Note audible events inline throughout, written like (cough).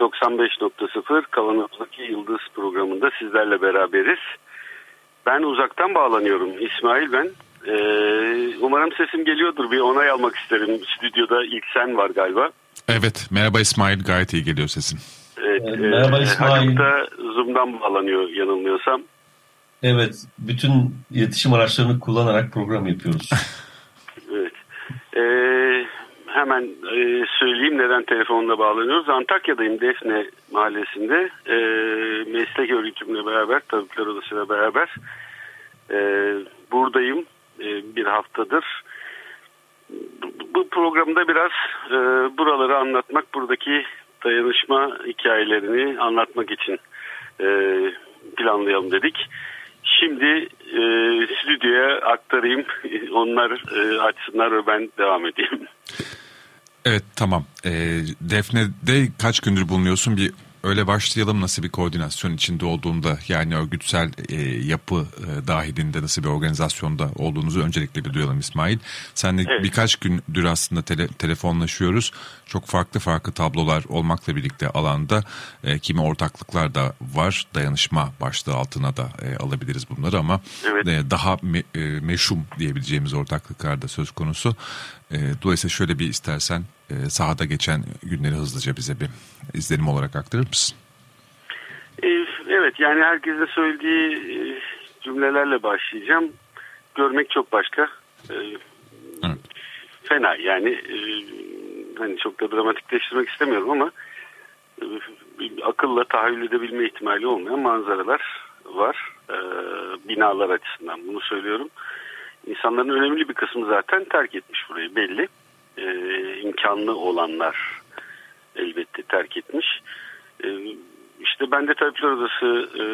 95.0 Kavanoz'daki Yıldız programında sizlerle beraberiz. Ben uzaktan bağlanıyorum. İsmail ben. Ee, umarım sesim geliyordur. Bir onay almak isterim. Stüdyoda ilk sen var galiba. Evet. Merhaba İsmail. Gayet iyi geliyor sesin. Evet, Evet, merhaba e, İsmail. Haluk da Zoom'dan bağlanıyor yanılmıyorsam. Evet, bütün iletişim araçlarını kullanarak program yapıyoruz. (laughs) Evet. Ee, hemen e, söyleyeyim neden telefonla bağlanıyoruz. Antakya'dayım Defne mahallesinde. Ee, meslek örgütümle beraber, Tabipler Odası'yla beraber e, buradayım e, bir haftadır. Bu, bu programda biraz e, buraları anlatmak, buradaki dayanışma hikayelerini anlatmak için e, planlayalım dedik. Şimdi e, stüdyoya aktarayım. (laughs) Onlar e, açsınlar ve ben devam edeyim. Evet tamam. Ee, Defne'de kaç gündür bulunuyorsun? Bir öyle başlayalım nasıl bir koordinasyon içinde olduğunda yani örgütsel e, yapı e, dahilinde nasıl bir organizasyonda olduğunuzu öncelikle bir duyalım İsmail. Seninle Evet. birkaç gündür aslında tele, telefonlaşıyoruz. Çok farklı farklı tablolar olmakla birlikte alanda e, kimi ortaklıklar da var. Dayanışma başlığı altına da e, alabiliriz bunları ama Evet. e, daha me, e, meşhum diyebileceğimiz ortaklıklar da söz konusu. E, dolayısıyla şöyle bir istersen e, sahada geçen günleri hızlıca bize bir izlenim olarak aktarır mısın? E, evet yani herkesin söylediği e, cümlelerle başlayacağım. Görmek çok başka. E, Evet. Fena yani hani çok da dramatikleştirmek istemiyorum ama akılla tahayyül edebilme ihtimali olmayan manzaralar var. Binalar açısından bunu söylüyorum. İnsanların önemli bir kısmı zaten terk etmiş burayı belli. E, imkanlı olanlar elbette terk etmiş. E, işte ben de Tabipler Odası e,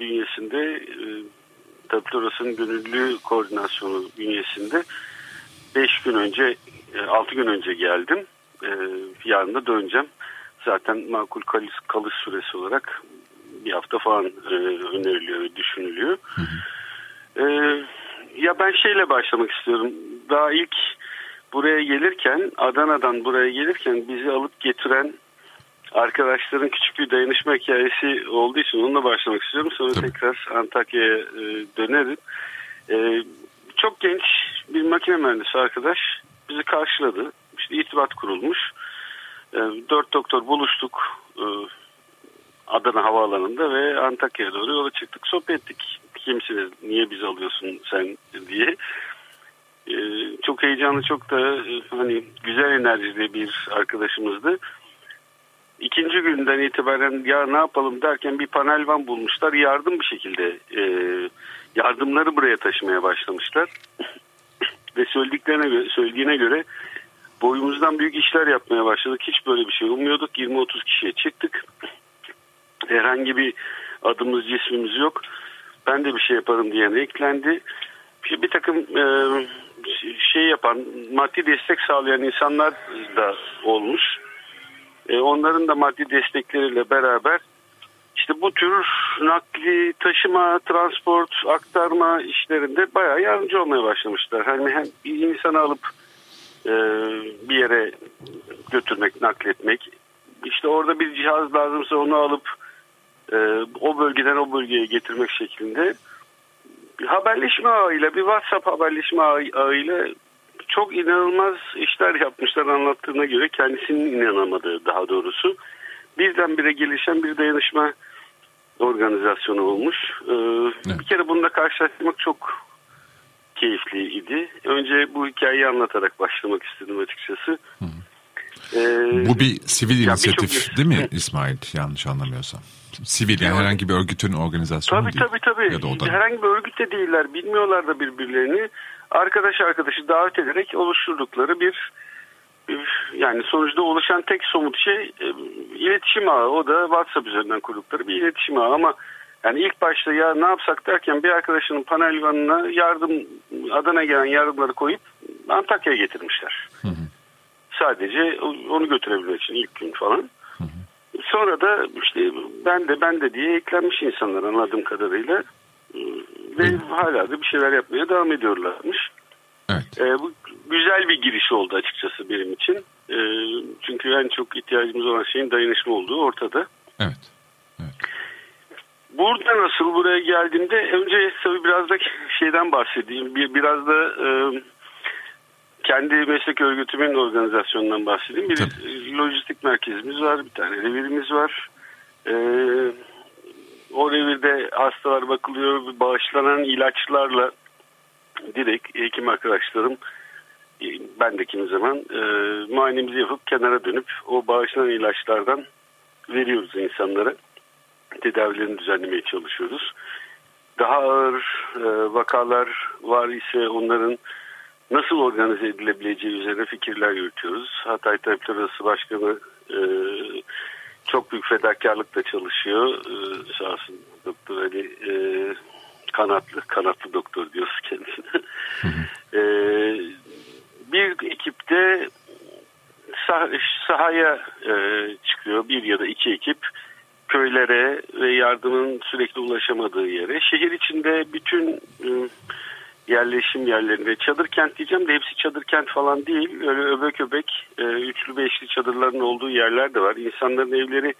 bünyesinde e, Tabipler Odası'nın gönüllü koordinasyonu bünyesinde 5 gün önce, 6 gün önce geldim. E, yarın da döneceğim. Zaten makul kalış, kalış süresi olarak bir hafta falan e, öneriliyor ve düşünülüyor. E, ya ben şeyle başlamak istiyorum. Daha ilk buraya gelirken, Adana'dan buraya gelirken bizi alıp getiren arkadaşların küçük bir dayanışma hikayesi olduğu için onunla başlamak istiyorum. Sonra Tabii. tekrar Antakya'ya e, dönerim. E, çok genç bir makine mühendisi arkadaş bizi karşıladı. İşte irtibat kurulmuş. E, dört doktor buluştuk e, Adana Havaalanı'nda ve Antakya'ya doğru yola çıktık. Sohbet ettik. Kimsiniz, niye bizi alıyorsun sen diye. E, çok heyecanlı, çok da e, hani güzel enerjili bir arkadaşımızdı. İkinci günden itibaren ya ne yapalım derken bir panel van bulmuşlar. Yardım bir şekilde e, yardımları buraya taşımaya başlamışlar. Ve söylediklerine göre, söylediğine göre boyumuzdan büyük işler yapmaya başladık. Hiç böyle bir şey ummuyorduk. 20-30 kişiye çıktık. Herhangi bir adımız, cismimiz yok. Ben de bir şey yaparım diyene eklendi. Bir, bir takım e, şey yapan, maddi destek sağlayan insanlar da olmuş. E, onların da maddi destekleriyle beraber işte bu tür nakli, taşıma, transport, aktarma işlerinde bayağı yardımcı olmaya başlamışlar. Hani hem bir insanı alıp e, bir yere götürmek, nakletmek. İşte orada bir cihaz lazımsa onu alıp e, o bölgeden o bölgeye getirmek şeklinde. Bir haberleşme ağıyla, bir WhatsApp haberleşme ağı- ağıyla çok inanılmaz işler yapmışlar anlattığına göre kendisinin inanamadığı daha doğrusu. Birdenbire gelişen bir dayanışma organizasyonu olmuş. Ee, Evet. Bir kere bununla karşılaşmak çok keyifliydi. Önce bu hikayeyi anlatarak başlamak istedim açıkçası. Ee, Bu bir sivil ya inisiyatif birçok- değil mi İsmail yanlış anlamıyorsam? Sivil yani herhangi bir örgütün organizasyonu Tabii değil. tabii tabii. Ya da. Herhangi bir örgüt de değiller. Bilmiyorlar da birbirlerini. Arkadaş arkadaşı davet ederek oluşturdukları bir yani sonuçta oluşan tek somut şey e, iletişim ağı. O da WhatsApp üzerinden kurdukları bir iletişim ağı ama yani ilk başta ya ne yapsak derken bir arkadaşının panel vanına yardım Adana gelen yardımları koyup Antakya'ya getirmişler. Hı hı. Sadece onu götürebilmek için ilk gün falan. Hı hı. Sonra da işte ben de ben de diye eklenmiş insanlar anladığım kadarıyla. Ve hı. hala da bir şeyler yapmaya devam ediyorlarmış. Evet. E, bu güzel bir giriş oldu açıkçası benim için. E, çünkü en çok ihtiyacımız olan şeyin dayanışma olduğu ortada. Evet. evet. Burada nasıl buraya geldiğimde önce tabii biraz da şeyden bahsedeyim. Bir, biraz da e, kendi meslek örgütümün organizasyonundan bahsedeyim. Bir Tabii. lojistik merkezimiz var, bir tane revirimiz var. E, o revirde hastalar bakılıyor, bağışlanan ilaçlarla direkt hekim arkadaşlarım e, ben de kimi zaman e, muayenemizi yapıp kenara dönüp o bağışlanan ilaçlardan veriyoruz insanlara. Tedavilerini düzenlemeye çalışıyoruz. Daha ağır e, vakalar var ise onların nasıl organize edilebileceği üzerine fikirler yürütüyoruz. Hatay Tabipler Odası Başkanı e, çok büyük fedakarlıkla çalışıyor. E, sağ olsun Doktor Ali e, kanatlı, kanatlı doktor diyoruz kendisine. e, bir ekipte sah sahaya e, çıkıyor. Bir ya da iki ekip köylere ve yardımın sürekli ulaşamadığı yere. Şehir içinde bütün e, yerleşim yerlerinde çadır kent diyeceğim de hepsi çadır kent falan değil. Öyle öbek öbek e, üçlü beşli çadırların olduğu yerler de var. İnsanların evleri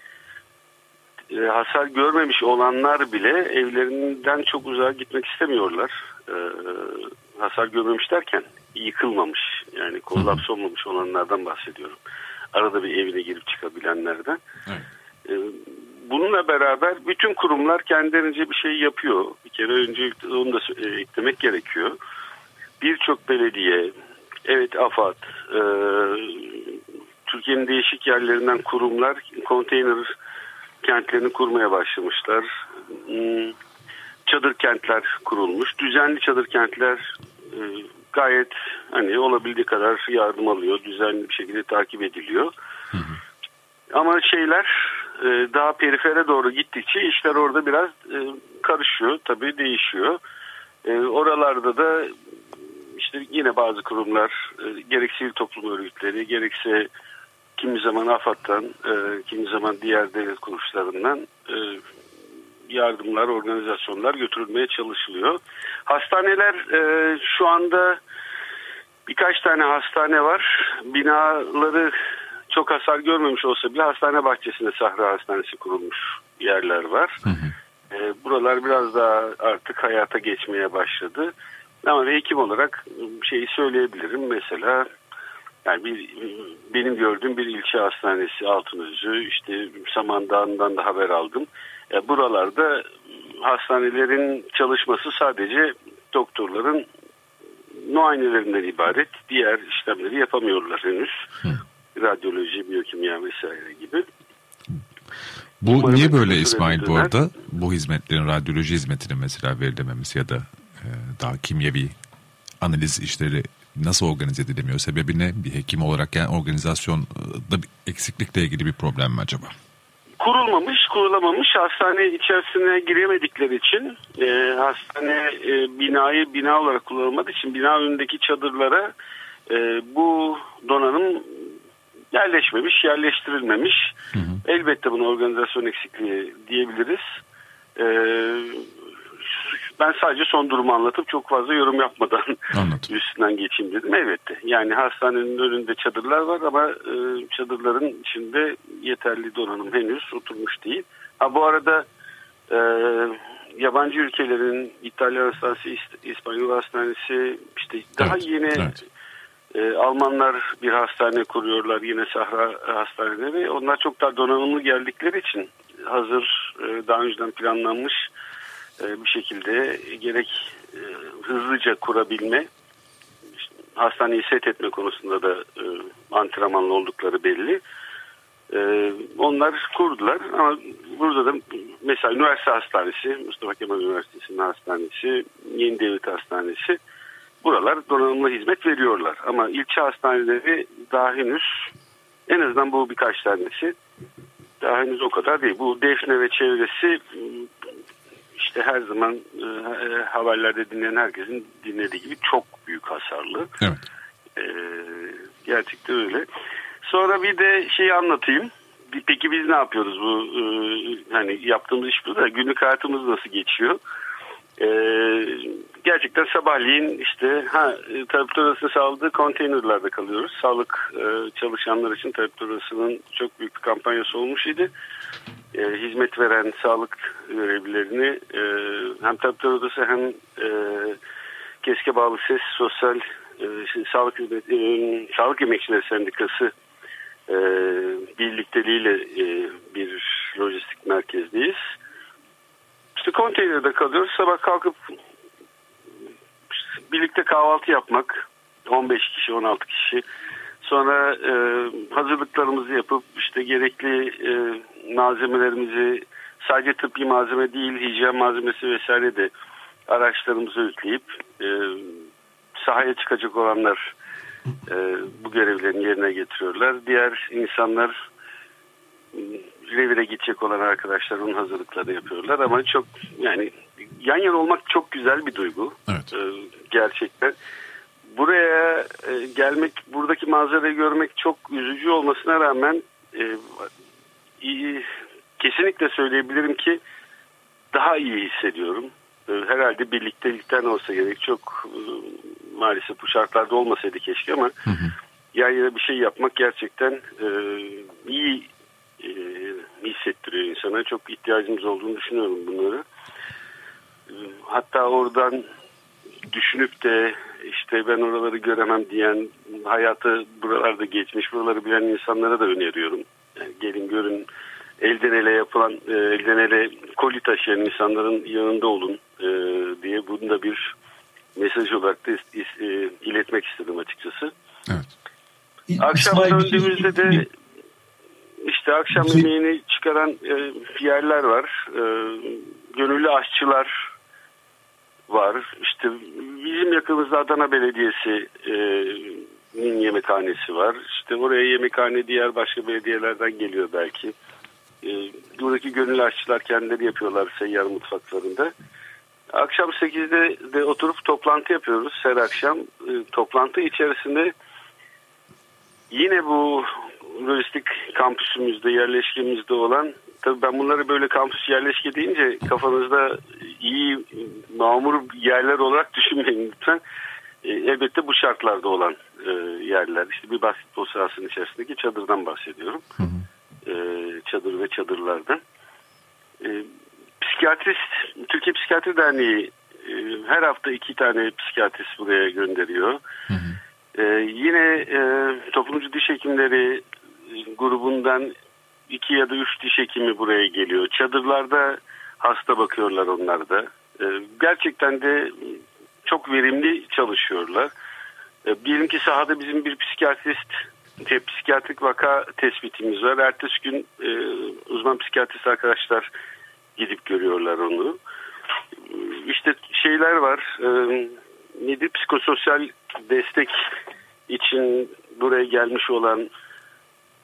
e, hasar görmemiş olanlar bile evlerinden çok uzağa gitmek istemiyorlar. E, hasar görmemiş derken yıkılmamış yani kollaps olmamış olanlardan bahsediyorum. Arada bir evine girip çıkabilenlerden. Evet. E, bununla beraber bütün kurumlar kendilerince bir şey yapıyor. Bir kere önce onu da e, eklemek gerekiyor. Birçok belediye, evet AFAD, e, Türkiye'nin değişik yerlerinden kurumlar konteyner kentlerini kurmaya başlamışlar. Hmm, çadır kentler kurulmuş. Düzenli çadır kentler e, gayet hani olabildiği kadar yardım alıyor. Düzenli bir şekilde takip ediliyor. Hı hı. Ama şeyler daha perifere doğru gittikçe işler orada biraz e, karışıyor. Tabii değişiyor. Oralarda da işte yine bazı kurumlar gerek sivil toplum örgütleri gerekse kimi zaman AFAD'dan, e, kimi zaman diğer devlet kuruluşlarından e, yardımlar, organizasyonlar götürülmeye çalışılıyor. Hastaneler e, şu anda birkaç tane hastane var. Binaları çok hasar görmemiş olsa bile hastane bahçesinde Sahra Hastanesi kurulmuş yerler var. Hı hı. E, buralar biraz daha artık hayata geçmeye başladı. Ama hekim olarak şeyi söyleyebilirim. Mesela yani bir, benim gördüğüm bir ilçe hastanesi Altınözü, işte Samandağ'ından da haber aldım. E, buralarda hastanelerin çalışması sadece doktorların muayenelerinden ibaret. Diğer işlemleri yapamıyorlar henüz. Hı. Radyoloji, biyokimya vesaire gibi. Bu Umarım niye böyle İsmail bu arada? Bu hizmetlerin radyoloji hizmetinin mesela verilememesi ya da e, daha kimyevi analiz işleri nasıl organize edilemiyor? Sebebi ne? Bir hekim olarak yani organizasyonda bir eksiklikle ilgili bir problem mi acaba? Kurulmamış, kurulamamış hastane içerisine giremedikleri için e, hastane e, binayı bina olarak kullanılmadığı için bina önündeki çadırlara e, bu donanım yerleşmemiş, yerleştirilmemiş. Hı hı. Elbette buna organizasyon eksikliği diyebiliriz. E, ben sadece son durumu anlatıp çok fazla yorum yapmadan (laughs) üstünden geçeyim dedim. Elbette yani hastanenin önünde çadırlar var ama e, çadırların içinde yeterli donanım henüz oturmuş değil. Ha bu arada e, yabancı ülkelerin İtalyan hastanesi, İspanyol hastanesi işte daha evet, yeni evet. E, Almanlar bir hastane kuruyorlar yine Sahra hastaneleri. Onlar çok daha donanımlı geldikleri için hazır e, daha önceden planlanmış e, bir şekilde gerek e, hızlıca kurabilme, hastaneyi set etme konusunda da e, antrenmanlı oldukları belli. Onlar kurdular ama burada da mesela üniversite hastanesi, Mustafa Kemal Üniversitesi'nin hastanesi, Yeni Devlet Hastanesi buralar donanımlı hizmet veriyorlar. Ama ilçe hastaneleri daha henüz en azından bu birkaç tanesi daha henüz o kadar değil. Bu Defne ve çevresi işte her zaman e, haberlerde dinleyen herkesin dinlediği gibi çok büyük hasarlı. Evet. E, gerçekten öyle. Sonra bir de şeyi anlatayım. Peki biz ne yapıyoruz bu e, hani yaptığımız iş bu da günlük hayatımız nasıl geçiyor? E, gerçekten sabahleyin işte ha tabip odasının sağladığı konteynerlerde kalıyoruz. Sağlık e, çalışanlar için tabip odasının çok büyük bir kampanyası olmuş idi. E, hizmet veren sağlık görevlilerini e, hem tabip odası hem e, keske bağlı ses sosyal e, sağlık e, sağlık emekçileri sendikası e, birlikteliğiyle e, bir lojistik merkezdeyiz. İşte konteynerde kalıyoruz. Sabah kalkıp birlikte kahvaltı yapmak 15 kişi 16 kişi sonra e, hazırlıklarımızı yapıp işte gerekli e, malzemelerimizi sadece tıbbi malzeme değil hijyen malzemesi vesaire de araçlarımızı yükleyip e, sahaya çıkacak olanlar e, bu görevlerini yerine getiriyorlar. Diğer insanlar revire gidecek olan arkadaşlar onun hazırlıkları yapıyorlar ama çok yani yan yana olmak çok güzel bir duygu. Evet. Ee, gerçekten. Buraya e, gelmek, buradaki manzarayı görmek çok üzücü olmasına rağmen e, iyi, kesinlikle söyleyebilirim ki daha iyi hissediyorum. E, herhalde birliktelikten olsa gerek. Çok e, maalesef bu şartlarda olmasaydı keşke ama Hı hı. yan yana bir şey yapmak gerçekten e, iyi e, hissettiriyor insana. Çok ihtiyacımız olduğunu düşünüyorum bunları. E, hatta oradan düşünüp de işte ben oraları göremem diyen hayatı buralarda geçmiş buraları bilen insanlara da öneriyorum. Yani gelin görün elden ele yapılan e, elden ele koli taşıyan insanların yanında olun e, diye bunu da bir mesaj olarak da is- is- e, iletmek istedim açıkçası. Evet. Akşam İsmail, döndüğümüzde de işte akşam yemeğini çıkaran e, yerler var. E, gönüllü aşçılar var. İşte bizim yakınımızda Adana Belediyesi'nin yemekhanesi var. İşte oraya yemekhane diğer başka belediyelerden geliyor belki. E, buradaki gönüllü aşçılar kendileri yapıyorlar seyyar mutfaklarında. Akşam 8'de de oturup toplantı yapıyoruz her akşam. E, toplantı içerisinde yine bu lojistik kampüsümüzde, yerleşkemizde olan tabii ben bunları böyle kampüs yerleşke deyince kafanızda iyi mamur yerler olarak düşünmeyin lütfen. E, elbette bu şartlarda olan e, yerler. İşte bir basketbol sahasının içerisindeki çadırdan bahsediyorum. Hı hı. E, çadır ve çadırlardan. E, psikiyatrist, Türkiye Psikiyatri Derneği e, her hafta iki tane psikiyatrist buraya gönderiyor. Hı hı. Ee, yine e, toplumcu diş hekimleri grubundan iki ya da üç diş hekimi buraya geliyor. Çadırlarda hasta bakıyorlar onlar da. Ee, gerçekten de çok verimli çalışıyorlar. Ki sahada bizim bir psikiyatrist, te- psikiyatrik vaka tespitimiz var. Ertesi gün e, uzman psikiyatrist arkadaşlar gidip görüyorlar onu. Ee, İşte şeyler var. E, nedir? Psikososyal destek için buraya gelmiş olan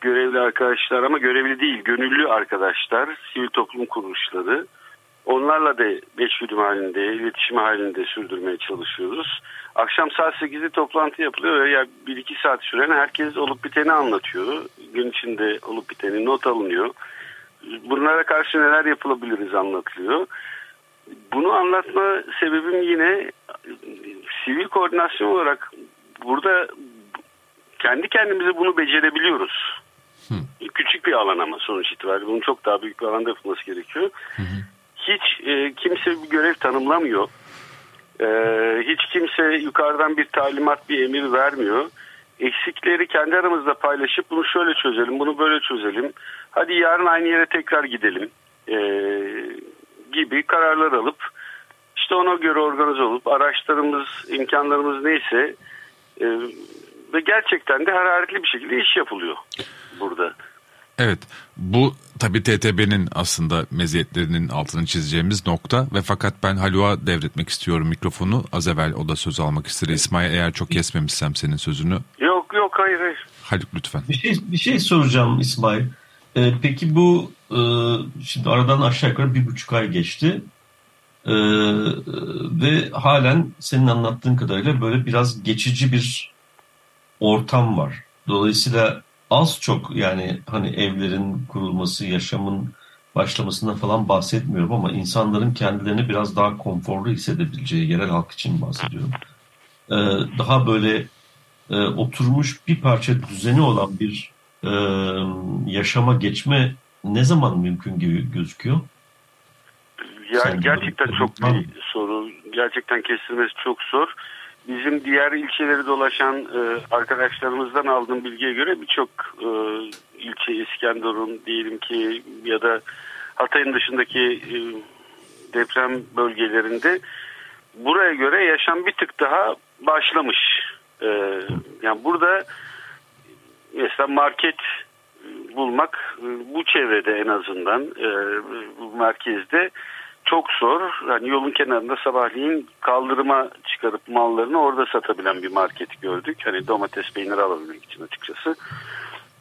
görevli arkadaşlar ama görevli değil gönüllü arkadaşlar sivil toplum kuruluşları onlarla da beşgüdüm halinde iletişim halinde sürdürmeye çalışıyoruz. Akşam saat 8'de toplantı yapılıyor ya 1-2 saat süren herkes olup biteni anlatıyor. Gün içinde olup biteni not alınıyor. Bunlara karşı neler yapılabiliriz anlatılıyor. Bunu anlatma sebebim yine sivil koordinasyon olarak burada kendi kendimize bunu becerebiliyoruz. Hı. Küçük bir alan ama sonuç itibariyle bunun çok daha büyük bir alanda yapılması gerekiyor. Hiç e, kimse bir görev tanımlamıyor. E, hiç kimse yukarıdan bir talimat, bir emir vermiyor. Eksikleri kendi aramızda paylaşıp bunu şöyle çözelim, bunu böyle çözelim. Hadi yarın aynı yere tekrar gidelim e, gibi kararlar alıp işte ona göre organize olup araçlarımız, imkanlarımız neyse e, ve gerçekten de hararetli bir şekilde iş yapılıyor burada. Evet bu tabi TTB'nin aslında meziyetlerinin altını çizeceğimiz nokta ve fakat ben Haluk'a devretmek istiyorum mikrofonu. Az evvel o da söz almak istedi. İsmail eğer çok kesmemişsem senin sözünü. Yok yok hayır hayır. Haluk lütfen. Bir şey, bir şey soracağım İsmail. Ee, peki bu e, şimdi aradan aşağı yukarı bir buçuk ay geçti. Ee, ve halen senin anlattığın kadarıyla böyle biraz geçici bir ortam var. Dolayısıyla az çok yani hani evlerin kurulması, yaşamın başlamasından falan bahsetmiyorum ama insanların kendilerini biraz daha konforlu hissedebileceği yerel halk için bahsediyorum. Ee, daha böyle e, oturmuş bir parça düzeni olan bir e, yaşama geçme ne zaman mümkün gibi gözüküyor? Yani Sen gerçekten çok bir soru. Gerçekten kestirmesi çok zor. Bizim diğer ilçeleri dolaşan e, arkadaşlarımızdan aldığım bilgiye göre birçok e, ilçe İskenderun diyelim ki ya da Hatay'ın dışındaki e, deprem bölgelerinde buraya göre yaşam bir tık daha başlamış. E, yani burada mesela market e, bulmak e, bu çevrede en azından e, bu merkezde çok zor. Yani yolun kenarında sabahleyin kaldırıma çıkarıp mallarını orada satabilen bir market gördük. Hani domates peynir alabilmek için açıkçası.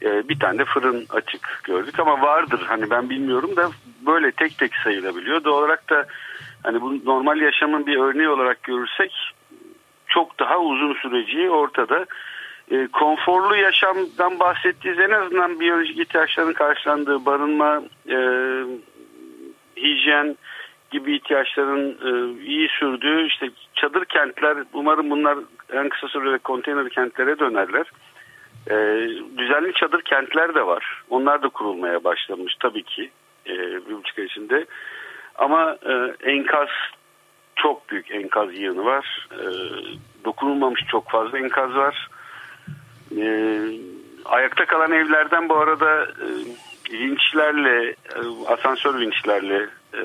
E, bir tane de fırın açık gördük ama vardır hani ben bilmiyorum da böyle tek tek sayılabiliyor. Doğal olarak da hani bu normal yaşamın bir örneği olarak görürsek çok daha uzun süreci ortada. E, konforlu yaşamdan bahsettiğiniz en azından biyolojik ihtiyaçların karşılandığı barınma, e, hijyen gibi ihtiyaçların e, iyi sürdüğü işte çadır kentler umarım bunlar en kısa sürede konteyner kentlere dönerler. E, düzenli çadır kentler de var. Onlar da kurulmaya başlamış tabii ki e, bir buçuk ay içinde. Ama e, enkaz çok büyük enkaz yığını var. E, dokunulmamış çok fazla enkaz var. E, ayakta kalan evlerden bu arada e, vinçlerle, e, asansör vinçlerle e,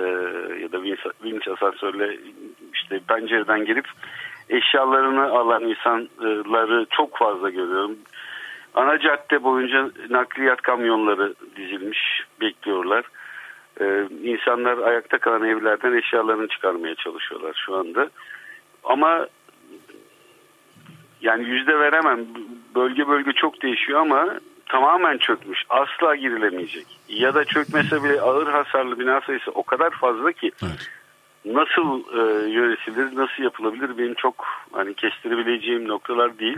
ya da vinç, asansörle işte pencereden gelip eşyalarını alan insanları çok fazla görüyorum. Ana cadde boyunca nakliyat kamyonları dizilmiş, bekliyorlar. Ee, insanlar ayakta kalan evlerden eşyalarını çıkarmaya çalışıyorlar şu anda. Ama yani yüzde veremem. Bölge bölge çok değişiyor ama tamamen çökmüş. Asla girilemeyecek. Ya da çökmese bile ağır hasarlı bina sayısı o kadar fazla ki Evet. nasıl e, yönetilir, nasıl yapılabilir benim çok hani kestirebileceğim noktalar değil.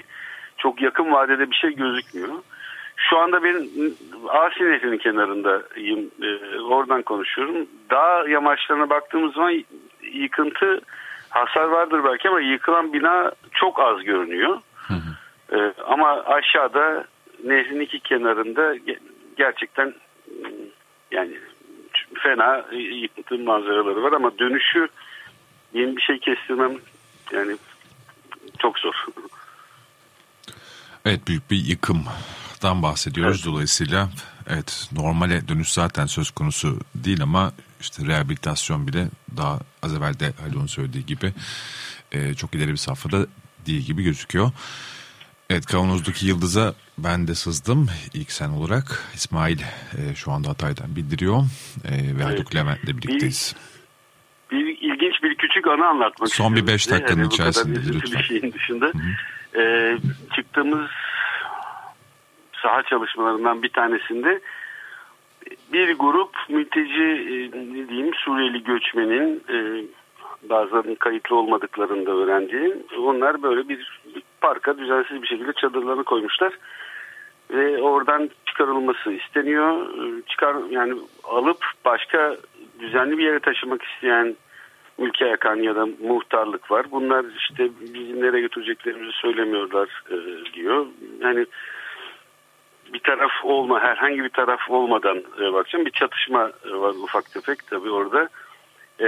Çok yakın vadede bir şey gözükmüyor. Şu anda ben Asi Nehri'nin kenarındayım. E, oradan konuşuyorum. Dağ yamaçlarına baktığımız zaman yıkıntı hasar vardır belki ama yıkılan bina çok az görünüyor. E, ama aşağıda nehrin iki kenarında ge- gerçekten mm, yani fena yıkıntı manzaraları var ama dönüşü yeni bir şey kestirmem yani çok zor. Evet büyük bir yıkımdan bahsediyoruz dolayısıyla evet normale dönüş zaten söz konusu değil ama işte rehabilitasyon bile daha az evvel de Haluk'un söylediği gibi e, çok ileri bir safhada değil gibi gözüküyor. Evet Kavanoz'daki Yıldız'a ben de sızdım ilk sen olarak. İsmail e, şu anda Hatay'dan bildiriyor e, ve Haluk Levent'le birlikteyiz. Bir ilginç bir küçük anı anlatmak Son bir beş dakikanın Yani içerisinde lütfen. Bir şeyin dışında. Ee, çıktığımız saha çalışmalarından bir tanesinde bir grup mülteci e, ne diyeyim Suriyeli göçmenin e, bazılarının kayıtlı olmadıklarını da öğrendiğim onlar böyle bir, bir parka düzensiz bir şekilde çadırlarını koymuşlar ve oradan çıkarılması isteniyor. Çıkar yani alıp başka düzenli bir yere taşımak isteyen ülke yakan ya da muhtarlık var. Bunlar işte bizi nereye götüreceklerimizi söylemiyorlar e, diyor. Yani bir taraf olma herhangi bir taraf olmadan e, bakacağım bir çatışma e, var ufak tefek tabii orada. E,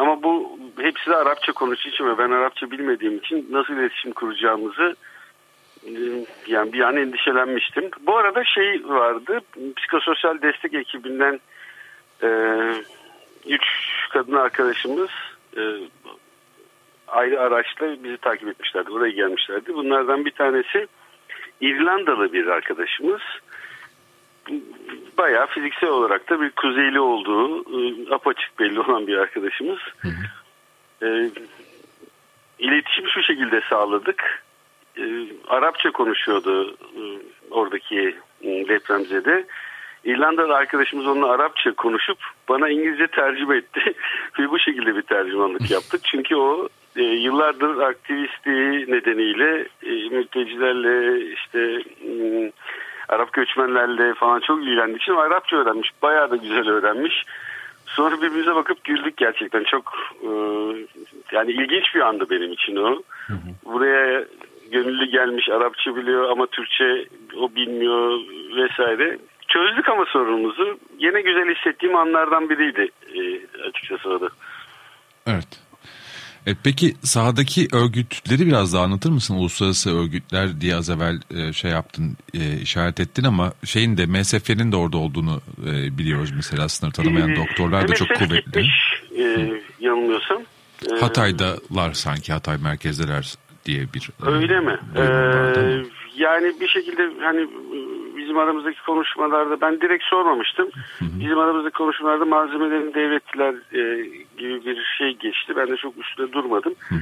ama bu hepsi de Arapça konuştuğu için ve ben Arapça bilmediğim için nasıl iletişim kuracağımızı e, yani bir an endişelenmiştim. Bu arada şey vardı psikososyal destek ekibinden e, üç kadın arkadaşımız e, ayrı araçla bizi takip etmişlerdi. Oraya gelmişlerdi. Bunlardan bir tanesi İrlandalı bir arkadaşımız. Bayağı fiziksel olarak da bir kuzeyli olduğu e, apaçık belli olan bir arkadaşımız. Hı hı. E, iletişim şu şekilde sağladık. E, Arapça konuşuyordu e, oradaki e, depremzede. İrlandalı arkadaşımız onunla Arapça konuşup bana İngilizce tercüme etti. (laughs) Ve bu şekilde bir tercümanlık (laughs) yaptık. Çünkü o e, yıllardır aktivistliği nedeniyle e, mültecilerle işte e, Arap göçmenlerle falan çok ilgilendiği için Arapça öğrenmiş. Bayağı da güzel öğrenmiş. Sonra birbirimize bakıp güldük gerçekten. Çok e, yani ilginç bir andı benim için o. Hı hı. Buraya gönüllü gelmiş Arapça biliyor ama Türkçe o bilmiyor vesaire. Çözdük ama sorunumuzu. Yine güzel hissettiğim anlardan biriydi e, açıkçası o da. Evet. E, peki sahadaki örgütleri biraz daha anlatır mısın? Uluslararası örgütler diye az evvel e, şey yaptın, e, işaret ettin ama şeyin de MSF'nin de orada olduğunu e, biliyoruz mesela sınır tanımayan ee, doktorlar da çok kuvvetli. Gitmiş, e, yanılmıyorsam. E, Hatay'dalar sanki Hatay merkezdeler diye bir. Öyle mi? Ee, yani bir şekilde hani bizim aramızdaki konuşmalarda ben direkt sormamıştım. Hı hı. Bizim aramızdaki konuşmalarda malzemelerini devrettiler e, gibi bir şey geçti. Ben de çok üstüne durmadım. Hı hı.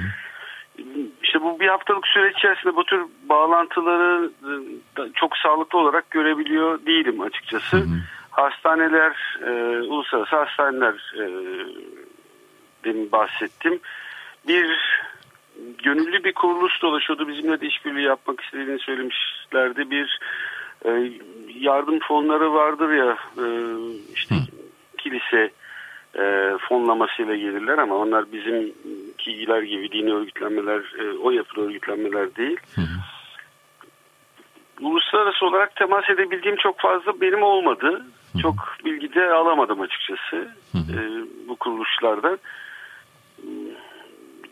İşte bu bir haftalık süreç içerisinde bu tür bağlantıları çok sağlıklı olarak görebiliyor değilim açıkçası. Hı hı. Hastaneler, e, uluslararası hastaneler e, benim bahsettim. Bir gönüllü bir kuruluş dolaşıyordu. Bizimle de işbirliği yapmak istediğini söylemişlerdi. Bir e, yardım fonları vardır ya e, işte Hı. kilise e, fonlamasıyla gelirler ama onlar bizimkiler gibi dini örgütlenmeler e, o yapılı örgütlenmeler değil. Hı. Uluslararası olarak temas edebildiğim çok fazla benim olmadı. Hı. Çok bilgi de alamadım açıkçası hı hı. E, bu kuruluşlardan.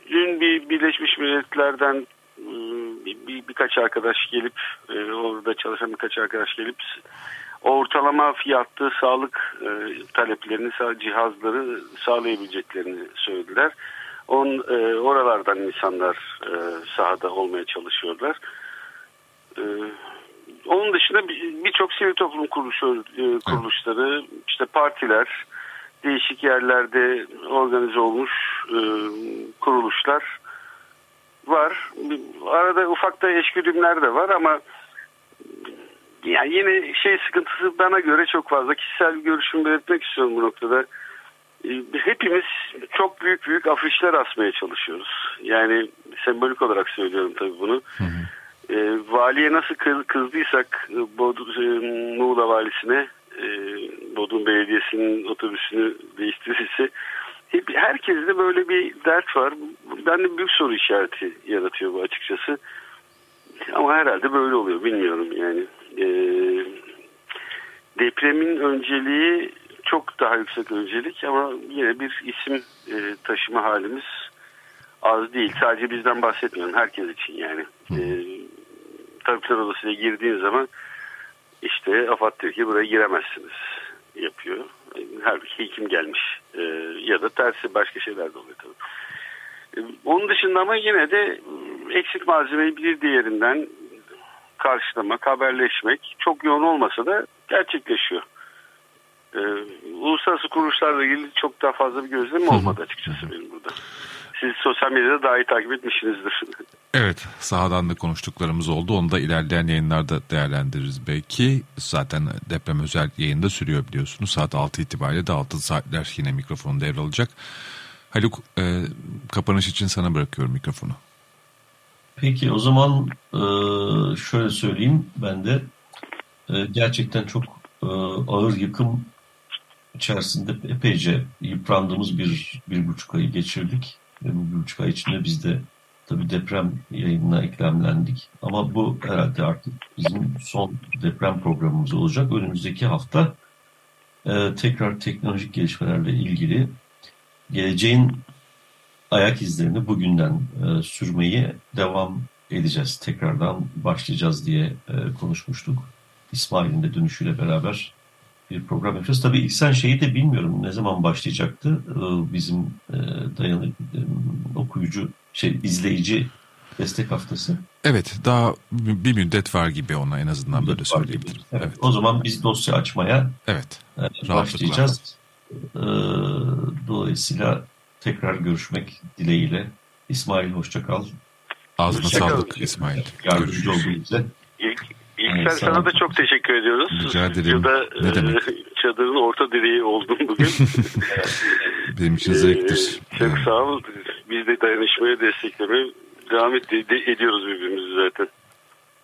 Dün bir Birleşmiş Milletler'den ıı, bir, bir, birkaç arkadaş gelip e, orada çalışan birkaç arkadaş gelip ortalama fiyatlı sağlık e, taleplerini, cihazları sağlayabileceklerini söylediler. On, e, oralardan insanlar e, sahada olmaya çalışıyorlar. E, onun dışında birçok bir sivil toplum kuruluşu, e, kuruluşları, işte partiler, değişik yerlerde organize olmuş e, kuruluşlar var. Arada ufak da eşgüdümler de var ama yani yine şey sıkıntısı bana göre çok fazla. Kişisel görüşümü belirtmek istiyorum bu noktada. E, hepimiz çok büyük büyük afişler asmaya çalışıyoruz. Yani sembolik olarak söylüyorum tabii bunu. Hı hı. E, valiye nasıl kızdıysak e, Bodrum, Muğla valisine e, Bodrum Belediyesi'nin otobüsünü değiştirirse hep herkeste böyle bir dert var. Bende büyük soru işareti yaratıyor bu açıkçası. Ama herhalde böyle oluyor bilmiyorum yani. E, depremin önceliği çok daha yüksek öncelik ama yine bir isim e, taşıma halimiz az değil. Sadece bizden bahsetmiyorum herkes için yani. E, Tabipler Odası'na girdiğin zaman işte AFAD diyor ki buraya giremezsiniz yapıyor. Halbuki hekim gelmiş e, ya da tersi başka şeyler de oluyor tabii. E, onun dışında ama yine de eksik malzemeyi bir diğerinden karşılamak, haberleşmek çok yoğun olmasa da gerçekleşiyor. Ee, uluslararası kuruluşlarla ilgili çok daha fazla bir gözlemim olmadı açıkçası benim burada. Siz sosyal medyada daha iyi takip etmişsinizdir. (laughs) Evet, sahadan da konuştuklarımız oldu. Onu da ilerleyen yayınlarda değerlendiririz belki. Zaten deprem özel yayında sürüyor biliyorsunuz. Saat 6 itibariyle de 6 saatler yine mikrofonu devralacak. Haluk, e, kapanış için sana bırakıyorum mikrofonu. Peki o zaman e, şöyle söyleyeyim ben de. E, gerçekten çok e, ağır yıkım içerisinde epeyce yıprandığımız bir, bir buçuk ayı geçirdik. Ve bu bir buçuk ay içinde biz de tabii deprem yayınına eklemlendik. Ama bu herhalde artık bizim son deprem programımız olacak. Önümüzdeki hafta tekrar teknolojik gelişmelerle ilgili geleceğin ayak izlerini bugünden e, sürmeyi devam edeceğiz. Tekrardan başlayacağız diye e, konuşmuştuk. İsmail'in de dönüşüyle beraber bir program yapacağız. Tabii ilk sen şeyi de bilmiyorum ne zaman başlayacaktı. E, bizim e, dayanı e, okuyucu, şey izleyici destek haftası? Evet daha bir müddet var gibi ona en azından böyle söyleyebilirim. Evet. evet. O zaman biz dosya açmaya evet. E, başlayacağız. Ee, dolayısıyla tekrar görüşmek dileğiyle. İsmail hoşçakal. Ağzına hoşça sağlık İsmail. Yardımcı olduğun için. İlk, ilk evet, sana da çok teşekkür ediyoruz. Rica ederim. Stüdyoda, ne demek? çadırın orta direği oldum bugün. (laughs) Benim için zevktir. Ee, çok sağ ol. Biz de dayanışmaya desteklemeye devam ed- ediyoruz birbirimizi zaten.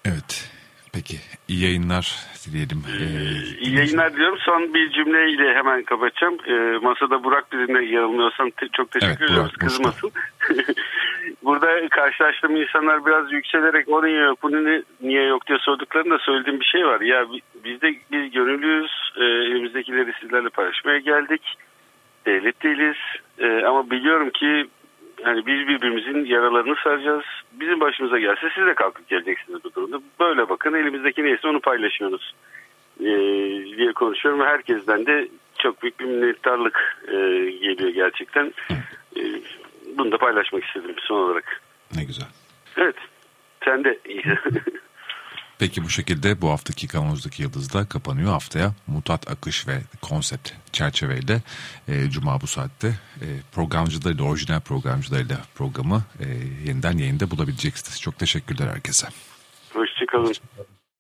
Evet. Peki iyi yayınlar dileyelim. Ee, iyi yayınlar diliyorum. Son bir cümleyle hemen kapatacağım. Ee, masada Burak bizimle yanılmıyorsan te- çok teşekkür evet, ediyoruz. Kızmasın. (laughs) Burada karşılaştığım insanlar biraz yükselerek o niye yok bunu niye yok diye sorduklarında söylediğim bir şey var. Ya biz de biz gönüllüyüz. Ee, elimizdekileri sizlerle paylaşmaya geldik. Devlet değiliz. Ee, ama biliyorum ki yani biz birbirimizin yaralarını saracağız. Bizim başımıza gelse siz de kalkıp geleceksiniz bu durumda. Böyle bakın elimizdeki neyse onu paylaşıyoruz ee, diye konuşuyorum. Herkesten de çok büyük bir minnettarlık e, geliyor gerçekten. E, bunu da paylaşmak istedim son olarak. Ne güzel. Evet. Sen de iyi. (laughs) Peki bu şekilde bu haftaki Kavanoz'daki Yıldız da kapanıyor. Haftaya mutat akış ve konsept çerçeveyle e, Cuma bu saatte e, programcılarıyla, orijinal programcılarıyla programı e, yeniden yayında bulabileceksiniz. Çok teşekkürler herkese. Hoşçakalın.